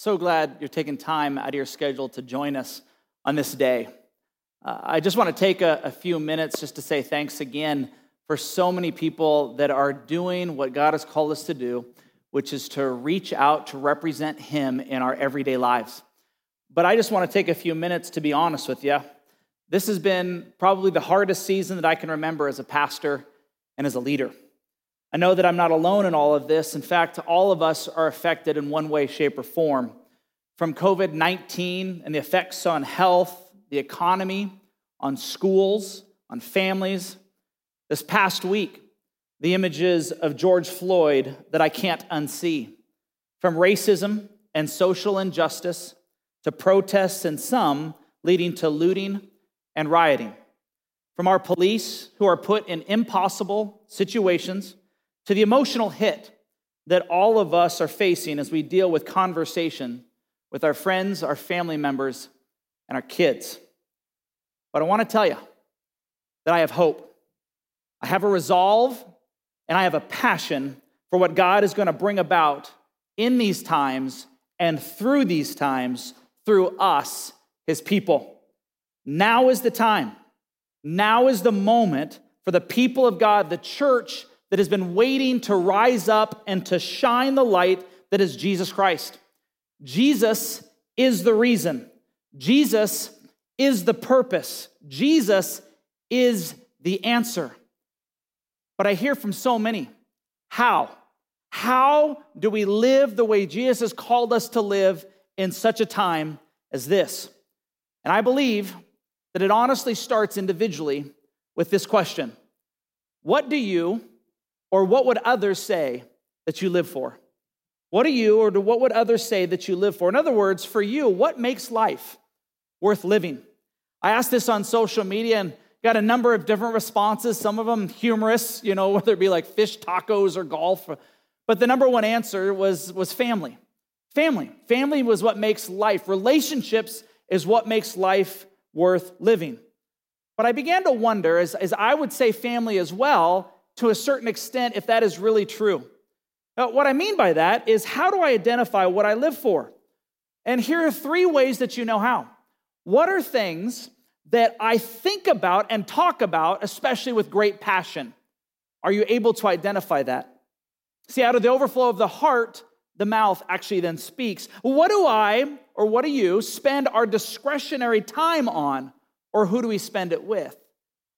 So glad you're taking time out of your schedule to join us on this day. Uh, I just want to take a, a few minutes just to say thanks again for so many people that are doing what God has called us to do, which is to reach out to represent Him in our everyday lives. But I just want to take a few minutes to be honest with you. This has been probably the hardest season that I can remember as a pastor and as a leader. I know that I'm not alone in all of this. In fact, all of us are affected in one way, shape, or form from COVID 19 and the effects on health, the economy, on schools, on families. This past week, the images of George Floyd that I can't unsee. From racism and social injustice to protests and some leading to looting and rioting. From our police who are put in impossible situations to the emotional hit that all of us are facing as we deal with conversation with our friends, our family members, and our kids. But I want to tell you that I have hope. I have a resolve and I have a passion for what God is going to bring about in these times and through these times through us, his people. Now is the time. Now is the moment for the people of God, the church that has been waiting to rise up and to shine the light that is Jesus Christ. Jesus is the reason. Jesus is the purpose. Jesus is the answer. But I hear from so many how? How do we live the way Jesus has called us to live in such a time as this? And I believe that it honestly starts individually with this question What do you or what would others say that you live for? What do you or what would others say that you live for? In other words, for you, what makes life worth living? I asked this on social media and got a number of different responses, some of them humorous, you know, whether it be like fish tacos or golf. But the number one answer was, was family. Family. Family was what makes life. Relationships is what makes life worth living. But I began to wonder, as, as I would say family as well, to a certain extent, if that is really true. Now, what I mean by that is how do I identify what I live for? And here are three ways that you know how. What are things that I think about and talk about, especially with great passion? Are you able to identify that? See, out of the overflow of the heart, the mouth actually then speaks. What do I or what do you spend our discretionary time on, or who do we spend it with?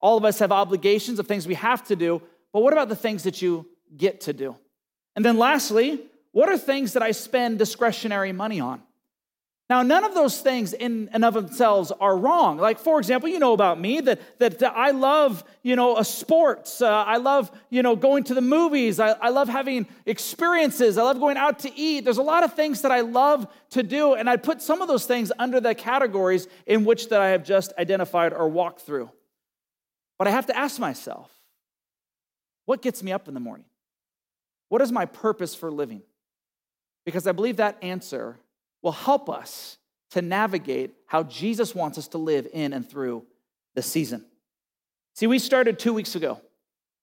All of us have obligations of things we have to do, but what about the things that you get to do? And then lastly, what are things that I spend discretionary money on? Now, none of those things in and of themselves are wrong. Like, for example, you know about me that, that, that I love, you know, a sports. Uh, I love, you know, going to the movies. I, I love having experiences. I love going out to eat. There's a lot of things that I love to do. And I put some of those things under the categories in which that I have just identified or walked through. But I have to ask myself, what gets me up in the morning? What is my purpose for living? Because I believe that answer will help us to navigate how Jesus wants us to live in and through the season. See, we started two weeks ago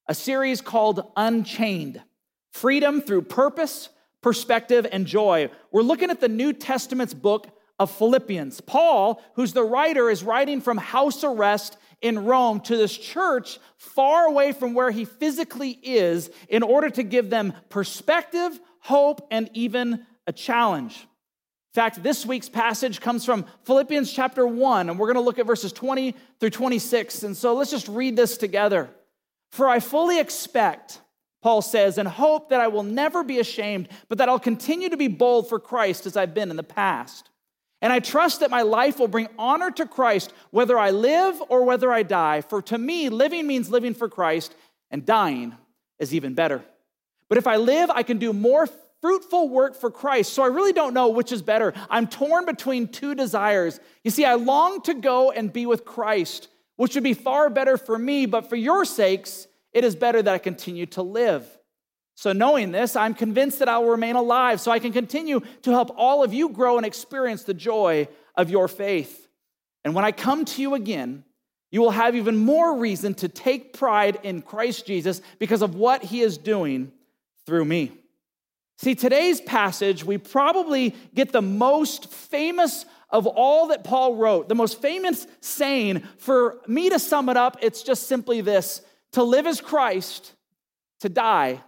a series called Unchained Freedom Through Purpose, Perspective, and Joy. We're looking at the New Testament's book of Philippians. Paul, who's the writer, is writing from house arrest in Rome to this church far away from where he physically is in order to give them perspective, hope, and even a challenge. In fact, this week's passage comes from Philippians chapter 1, and we're going to look at verses 20 through 26. And so let's just read this together. For I fully expect, Paul says, and hope that I will never be ashamed, but that I'll continue to be bold for Christ as I've been in the past. And I trust that my life will bring honor to Christ whether I live or whether I die. For to me, living means living for Christ, and dying is even better. But if I live, I can do more fruitful work for Christ. So I really don't know which is better. I'm torn between two desires. You see, I long to go and be with Christ, which would be far better for me, but for your sakes, it is better that I continue to live. So, knowing this, I'm convinced that I will remain alive so I can continue to help all of you grow and experience the joy of your faith. And when I come to you again, you will have even more reason to take pride in Christ Jesus because of what he is doing through me. See, today's passage, we probably get the most famous of all that Paul wrote, the most famous saying. For me to sum it up, it's just simply this to live as Christ, to die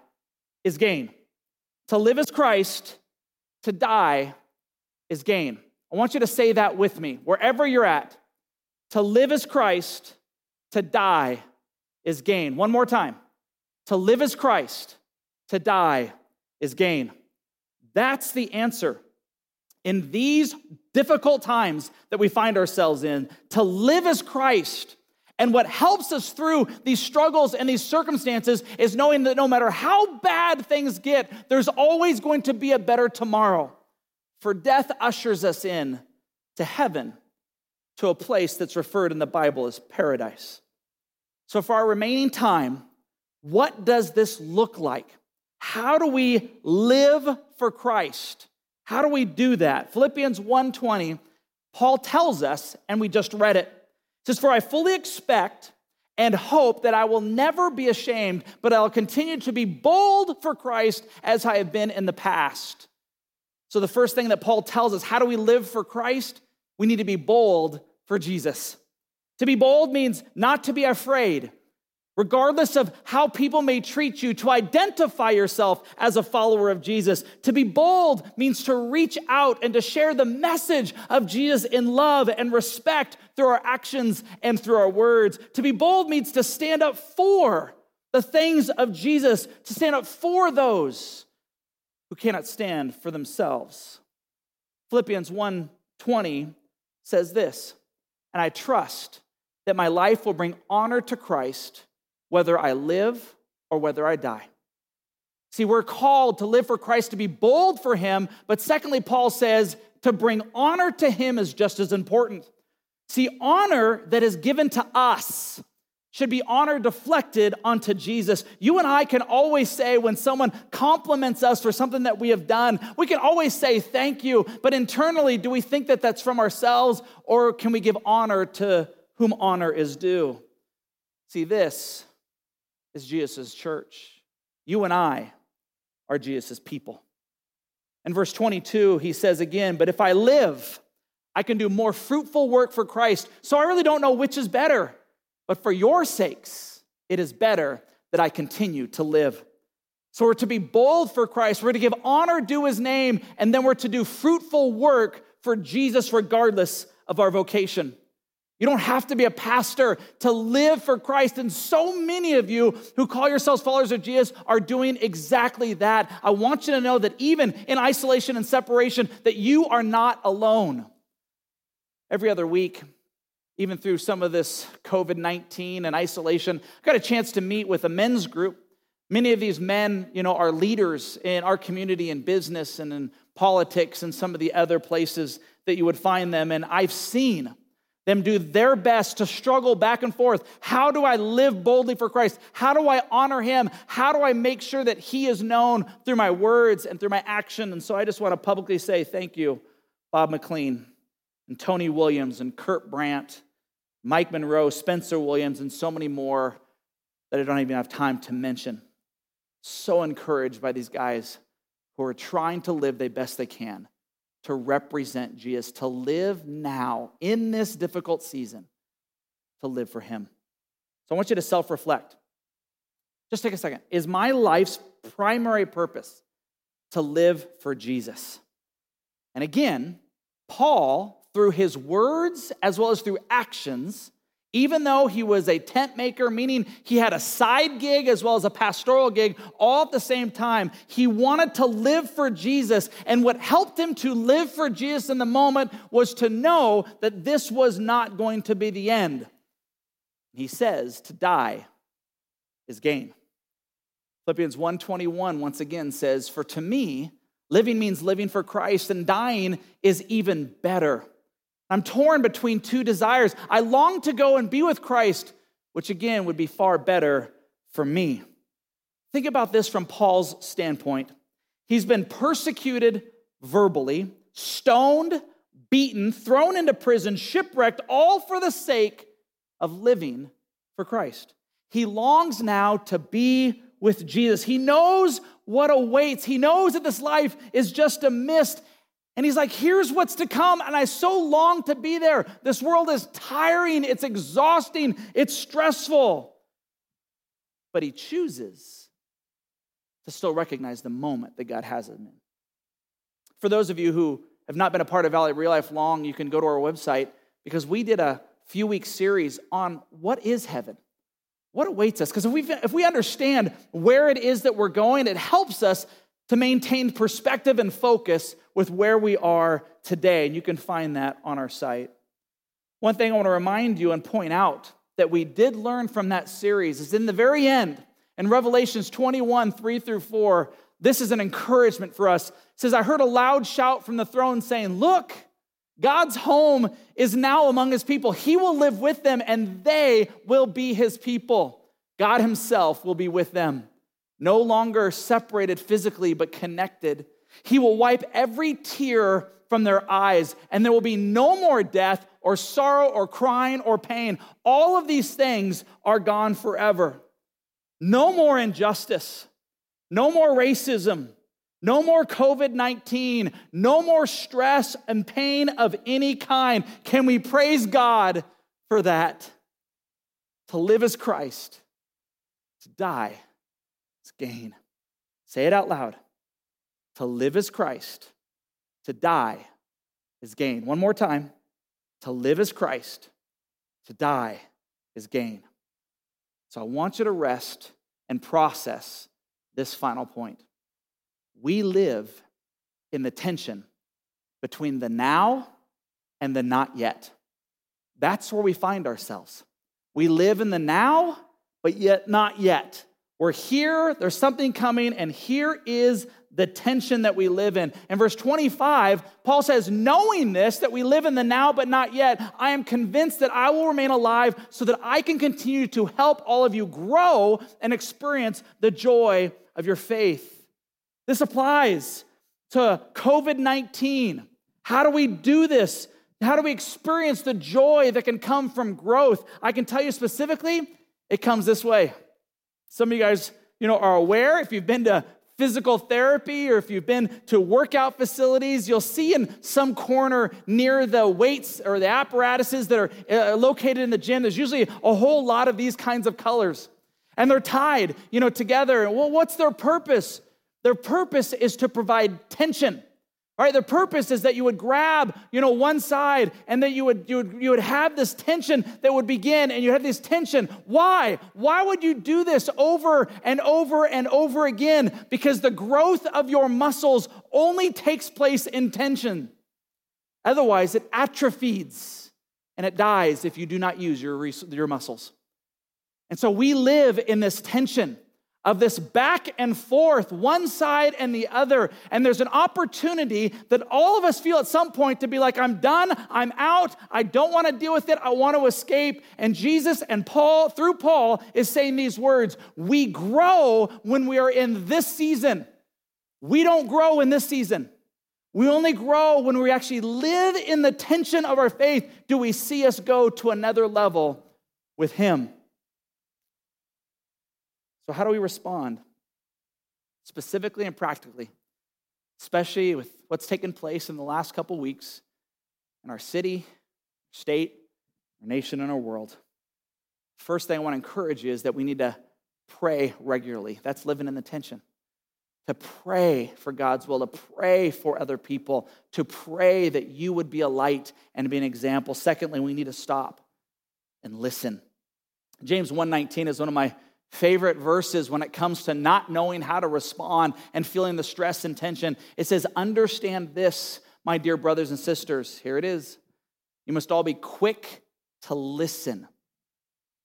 is gain. To live as Christ, to die is gain. I want you to say that with me, wherever you're at. To live as Christ, to die is gain. One more time. To live as Christ, to die is gain. That's the answer. In these difficult times that we find ourselves in, to live as Christ. And what helps us through these struggles and these circumstances is knowing that no matter how bad things get, there's always going to be a better tomorrow. For death ushers us in to heaven, to a place that's referred in the Bible as paradise. So, for our remaining time, what does this look like? How do we live for Christ? How do we do that? Philippians 1:20, Paul tells us, and we just read it. Says, For I fully expect and hope that I will never be ashamed, but I'll continue to be bold for Christ as I have been in the past. So, the first thing that Paul tells us how do we live for Christ? We need to be bold for Jesus. To be bold means not to be afraid, regardless of how people may treat you, to identify yourself as a follower of Jesus. To be bold means to reach out and to share the message of Jesus in love and respect through our actions and through our words. To be bold means to stand up for the things of Jesus, to stand up for those who cannot stand for themselves. Philippians 1:20 says this, and I trust that my life will bring honor to Christ whether I live or whether I die. See, we're called to live for Christ, to be bold for Him, but secondly, Paul says to bring honor to Him is just as important. See, honor that is given to us should be honor deflected onto Jesus. You and I can always say when someone compliments us for something that we have done, we can always say thank you, but internally, do we think that that's from ourselves or can we give honor to whom honor is due? See, this is Jesus' church. You and I are Jesus' people. In verse 22, he says again, But if I live, I can do more fruitful work for Christ. So I really don't know which is better. But for your sakes, it is better that I continue to live. So we're to be bold for Christ. We're to give honor due his name, and then we're to do fruitful work for Jesus regardless of our vocation. You don't have to be a pastor to live for Christ. And so many of you who call yourselves followers of Jesus are doing exactly that. I want you to know that even in isolation and separation, that you are not alone. Every other week, even through some of this COVID 19 and isolation, I got a chance to meet with a men's group. Many of these men, you know, are leaders in our community in business and in politics and some of the other places that you would find them. And I've seen them do their best to struggle back and forth. How do I live boldly for Christ? How do I honor him? How do I make sure that he is known through my words and through my action? And so I just want to publicly say thank you, Bob McLean and Tony Williams and Kurt Brandt, Mike Monroe, Spencer Williams, and so many more that I don't even have time to mention. So encouraged by these guys who are trying to live the best they can to represent Jesus, to live now in this difficult season, to live for Him. So I want you to self reflect. Just take a second. Is my life's primary purpose to live for Jesus? And again, Paul, through his words as well as through actions, even though he was a tent maker, meaning he had a side gig as well as a pastoral gig all at the same time, he wanted to live for Jesus. And what helped him to live for Jesus in the moment was to know that this was not going to be the end. He says to die is gain. Philippians 1:21 once again says, "For to me, living means living for Christ, and dying is even better." I'm torn between two desires. I long to go and be with Christ, which again would be far better for me. Think about this from Paul's standpoint. He's been persecuted verbally, stoned, beaten, thrown into prison, shipwrecked, all for the sake of living for Christ. He longs now to be with Jesus. He knows what awaits. He knows that this life is just a mist. And he's like, here's what's to come. And I so long to be there. This world is tiring, it's exhausting, it's stressful. But he chooses to still recognize the moment that God has him in. For those of you who have not been a part of Valley Real Life long, you can go to our website because we did a few week series on what is heaven? What awaits us? Because if we, if we understand where it is that we're going, it helps us to maintain perspective and focus with where we are today. And you can find that on our site. One thing I want to remind you and point out that we did learn from that series is in the very end, in Revelations 21, 3 through 4, this is an encouragement for us. It says, I heard a loud shout from the throne saying, Look, God's home is now among his people. He will live with them and they will be his people. God himself will be with them, no longer separated physically, but connected. He will wipe every tear from their eyes, and there will be no more death or sorrow or crying or pain. All of these things are gone forever. No more injustice, no more racism no more COVID 19. No more stress and pain of any kind. Can we praise God for that? To live as Christ, to die is gain. Say it out loud. To live as Christ, to die is gain. One more time. To live as Christ, to die is gain. So I want you to rest and process this final point we live in the tension between the now and the not yet. That's where we find ourselves. We live in the now, but yet not yet. We're here, there's something coming, and here is the tension that we live in. In verse 25, Paul says, Knowing this, that we live in the now but not yet, I am convinced that I will remain alive so that I can continue to help all of you grow and experience the joy of your faith. This applies to COVID 19. How do we do this? How do we experience the joy that can come from growth? I can tell you specifically, it comes this way. Some of you guys, you know, are aware if you've been to physical therapy or if you've been to workout facilities, you'll see in some corner near the weights or the apparatuses that are uh, located in the gym, there's usually a whole lot of these kinds of colors. And they're tied, you know, together. Well, what's their purpose? Their purpose is to provide tension. All right, purpose is that you would grab, you know, one side and that you would, you would you would have this tension that would begin and you have this tension. Why? Why would you do this over and over and over again? Because the growth of your muscles only takes place in tension. Otherwise, it atrophies and it dies if you do not use your, your muscles. And so we live in this tension of this back and forth, one side and the other. And there's an opportunity that all of us feel at some point to be like, I'm done, I'm out, I don't want to deal with it, I want to escape. And Jesus and Paul, through Paul, is saying these words We grow when we are in this season. We don't grow in this season. We only grow when we actually live in the tension of our faith. Do we see us go to another level with Him? So, how do we respond? Specifically and practically, especially with what's taken place in the last couple weeks in our city, state, our nation, and our world. First thing I want to encourage you is that we need to pray regularly. That's living in the tension. To pray for God's will, to pray for other people, to pray that you would be a light and be an example. Secondly, we need to stop and listen. James 1:19 is one of my favorite verses when it comes to not knowing how to respond and feeling the stress and tension. It says, Understand this, my dear brothers and sisters. Here it is. You must all be quick to listen,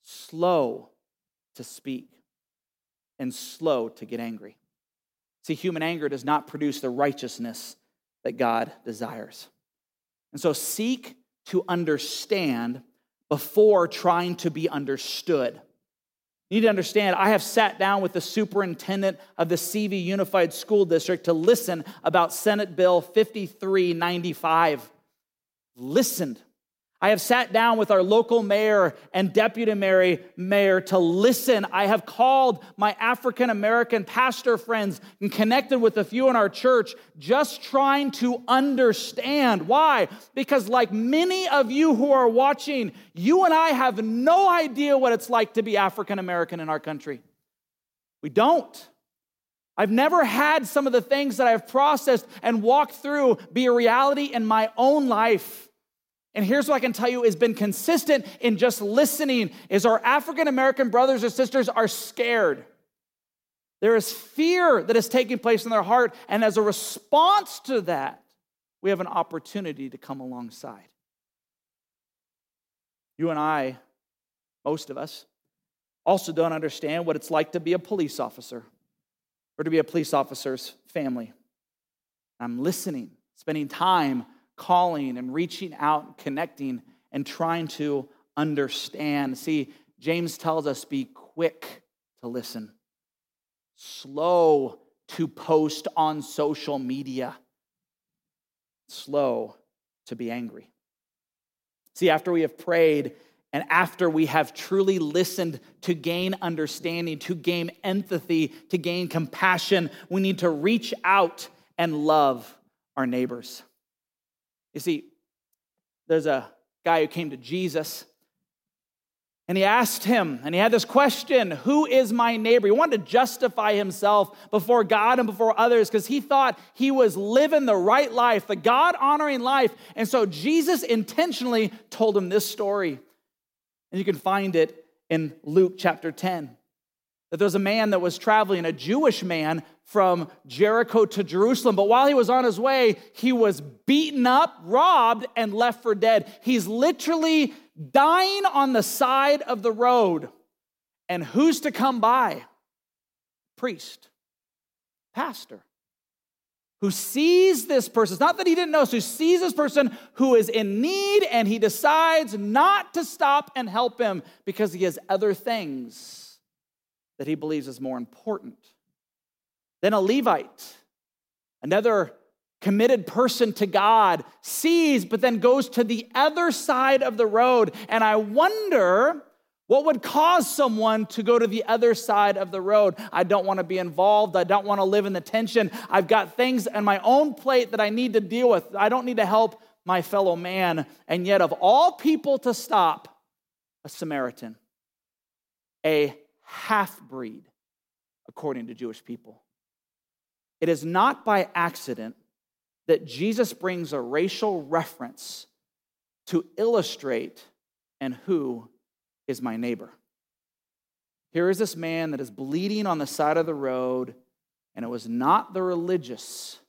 slow to speak, and slow to get angry. See, human anger does not produce the righteousness that God desires. And so seek to understand before trying to be understood. You need to understand, I have sat down with the superintendent of the CV Unified School District to listen about Senate Bill 5395. Listened. I have sat down with our local mayor and deputy mayor to listen. I have called my African American pastor friends and connected with a few in our church, just trying to understand. Why? Because, like many of you who are watching, you and I have no idea what it's like to be African American in our country. We don't. I've never had some of the things that I've processed and walked through be a reality in my own life. And here's what I can tell you has been consistent in just listening is our African American brothers or sisters are scared. There is fear that is taking place in their heart, and as a response to that, we have an opportunity to come alongside. You and I, most of us, also don't understand what it's like to be a police officer or to be a police officer's family. I'm listening, spending time calling and reaching out and connecting and trying to understand. See, James tells us be quick to listen, slow to post on social media, slow to be angry. See, after we have prayed and after we have truly listened to gain understanding, to gain empathy, to gain compassion, we need to reach out and love our neighbors. You see, there's a guy who came to Jesus and he asked him, and he had this question Who is my neighbor? He wanted to justify himself before God and before others because he thought he was living the right life, the God honoring life. And so Jesus intentionally told him this story. And you can find it in Luke chapter 10 that there's a man that was traveling, a Jewish man from Jericho to Jerusalem. But while he was on his way, he was beaten up, robbed, and left for dead. He's literally dying on the side of the road. And who's to come by? Priest, pastor, who sees this person. It's not that he didn't know, so he sees this person who is in need and he decides not to stop and help him because he has other things that he believes is more important. Then a Levite, another committed person to God, sees, but then goes to the other side of the road. And I wonder what would cause someone to go to the other side of the road? I don't want to be involved. I don't want to live in the tension. I've got things on my own plate that I need to deal with. I don't need to help my fellow man. And yet, of all people to stop, a Samaritan, a half breed, according to Jewish people. It is not by accident that Jesus brings a racial reference to illustrate and who is my neighbor. Here is this man that is bleeding on the side of the road, and it was not the religious,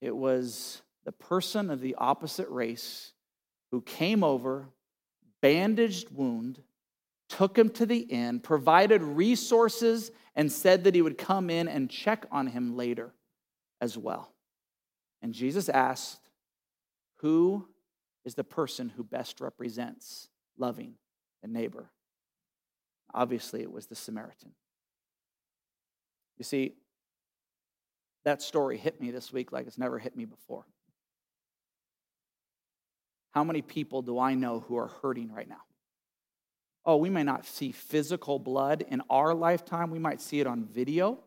it was the person of the opposite race who came over, bandaged wound, took him to the inn, provided resources, and said that he would come in and check on him later as well. And Jesus asked, Who is the person who best represents loving a neighbor? Obviously, it was the Samaritan. You see, that story hit me this week like it's never hit me before. How many people do I know who are hurting right now? Oh, we may not see physical blood in our lifetime. We might see it on video.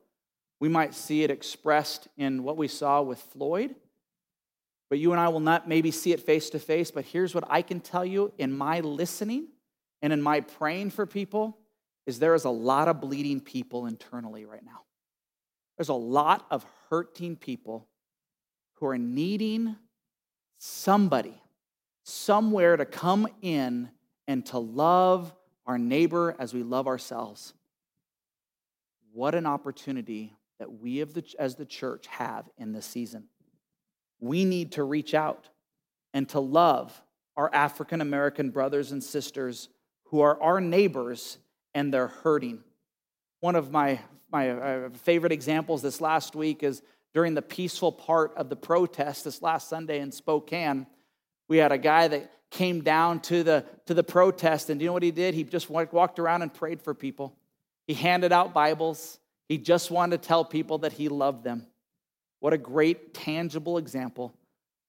We might see it expressed in what we saw with Floyd. But you and I will not maybe see it face to face. But here's what I can tell you in my listening and in my praying for people is there is a lot of bleeding people internally right now. There's a lot of hurting people who are needing somebody, somewhere to come in and to love our neighbor as we love ourselves. What an opportunity that we as the church have in this season. We need to reach out and to love our African American brothers and sisters who are our neighbors and they're hurting. One of my, my uh, favorite examples this last week is during the peaceful part of the protest this last Sunday in Spokane. We had a guy that came down to the, to the protest, and do you know what he did? He just walked around and prayed for people. He handed out Bibles. He just wanted to tell people that he loved them. What a great, tangible example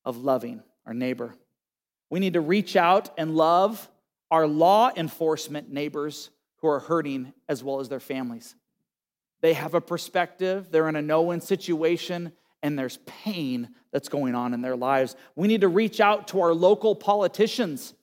of loving our neighbor. We need to reach out and love our law enforcement neighbors who are hurting as well as their families. They have a perspective, they're in a no win situation, and there's pain that's going on in their lives. We need to reach out to our local politicians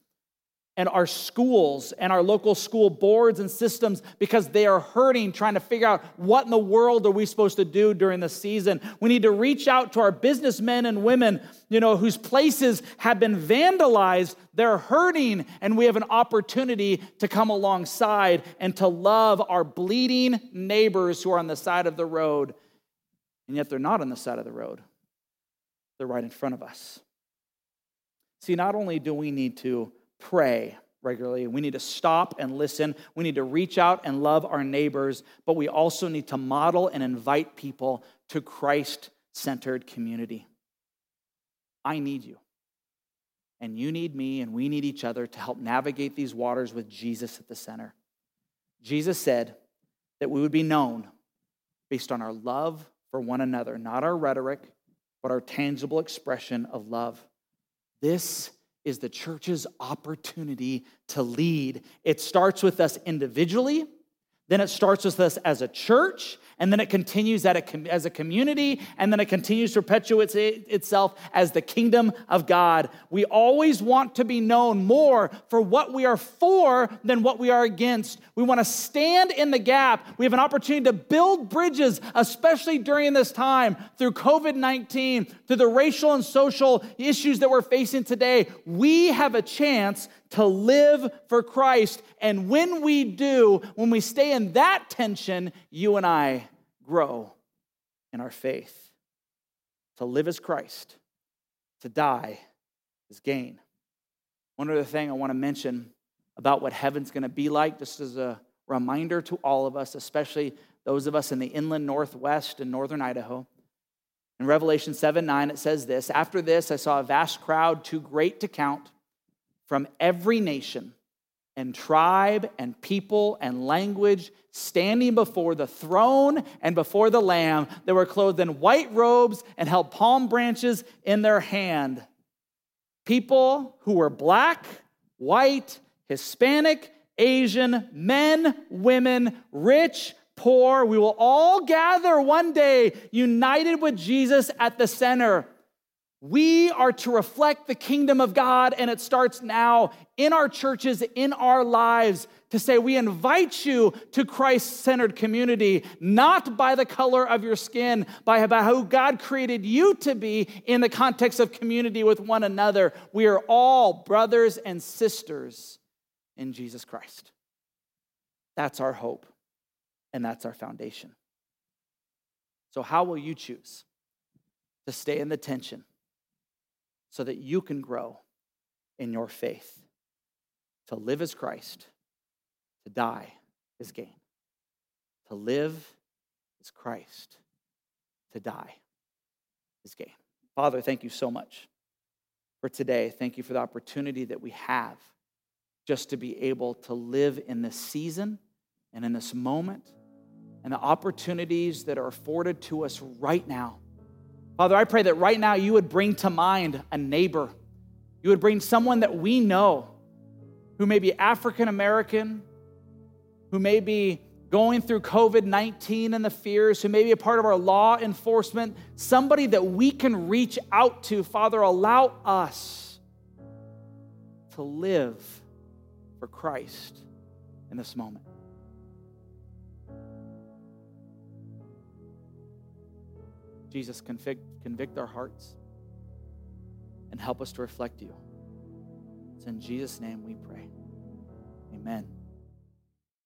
and our schools and our local school boards and systems because they are hurting trying to figure out what in the world are we supposed to do during the season. We need to reach out to our businessmen and women, you know, whose places have been vandalized. They're hurting and we have an opportunity to come alongside and to love our bleeding neighbors who are on the side of the road. And yet they're not on the side of the road. They're right in front of us. See, not only do we need to pray regularly. We need to stop and listen. We need to reach out and love our neighbors, but we also need to model and invite people to Christ centered community. I need you. And you need me, and we need each other to help navigate these waters with Jesus at the center. Jesus said that we would be known based on our love for one another, not our rhetoric, but our tangible expression of love. This is the church's opportunity to lead. It starts with us individually, then it starts with us as a church, and then it continues as a community, and then it continues to perpetuate itself as the kingdom of God. We always want to be known more for what we are for than what we are against. We want to stand in the gap. We have an opportunity to build bridges, especially during this time through COVID 19, through the racial and social issues that we're facing today. We have a chance to live for Christ. And when we do, when we stay in that tension, you and I grow in our faith. To live as Christ, to die is gain. One other thing I want to mention about what heaven's going to be like, just as a reminder to all of us, especially those of us in the inland northwest and northern Idaho. In Revelation 7 9, it says this After this, I saw a vast crowd, too great to count from every nation and tribe and people and language standing before the throne and before the Lamb. They were clothed in white robes and held palm branches in their hand. People who were black, white, Hispanic, Asian, men, women, rich, poor, we will all gather one day united with Jesus at the center. We are to reflect the kingdom of God, and it starts now in our churches, in our lives, to say, We invite you to Christ centered community, not by the color of your skin, by who God created you to be in the context of community with one another. We are all brothers and sisters in Jesus Christ. That's our hope, and that's our foundation. So, how will you choose to stay in the tension? So that you can grow in your faith. To live as Christ, to die is gain. To live is Christ, to die is gain. Father, thank you so much for today. Thank you for the opportunity that we have just to be able to live in this season and in this moment and the opportunities that are afforded to us right now Father, I pray that right now you would bring to mind a neighbor. You would bring someone that we know who may be African American, who may be going through COVID 19 and the fears, who may be a part of our law enforcement, somebody that we can reach out to. Father, allow us to live for Christ in this moment. Jesus, convict, convict our hearts and help us to reflect you. It's in Jesus' name we pray. Amen.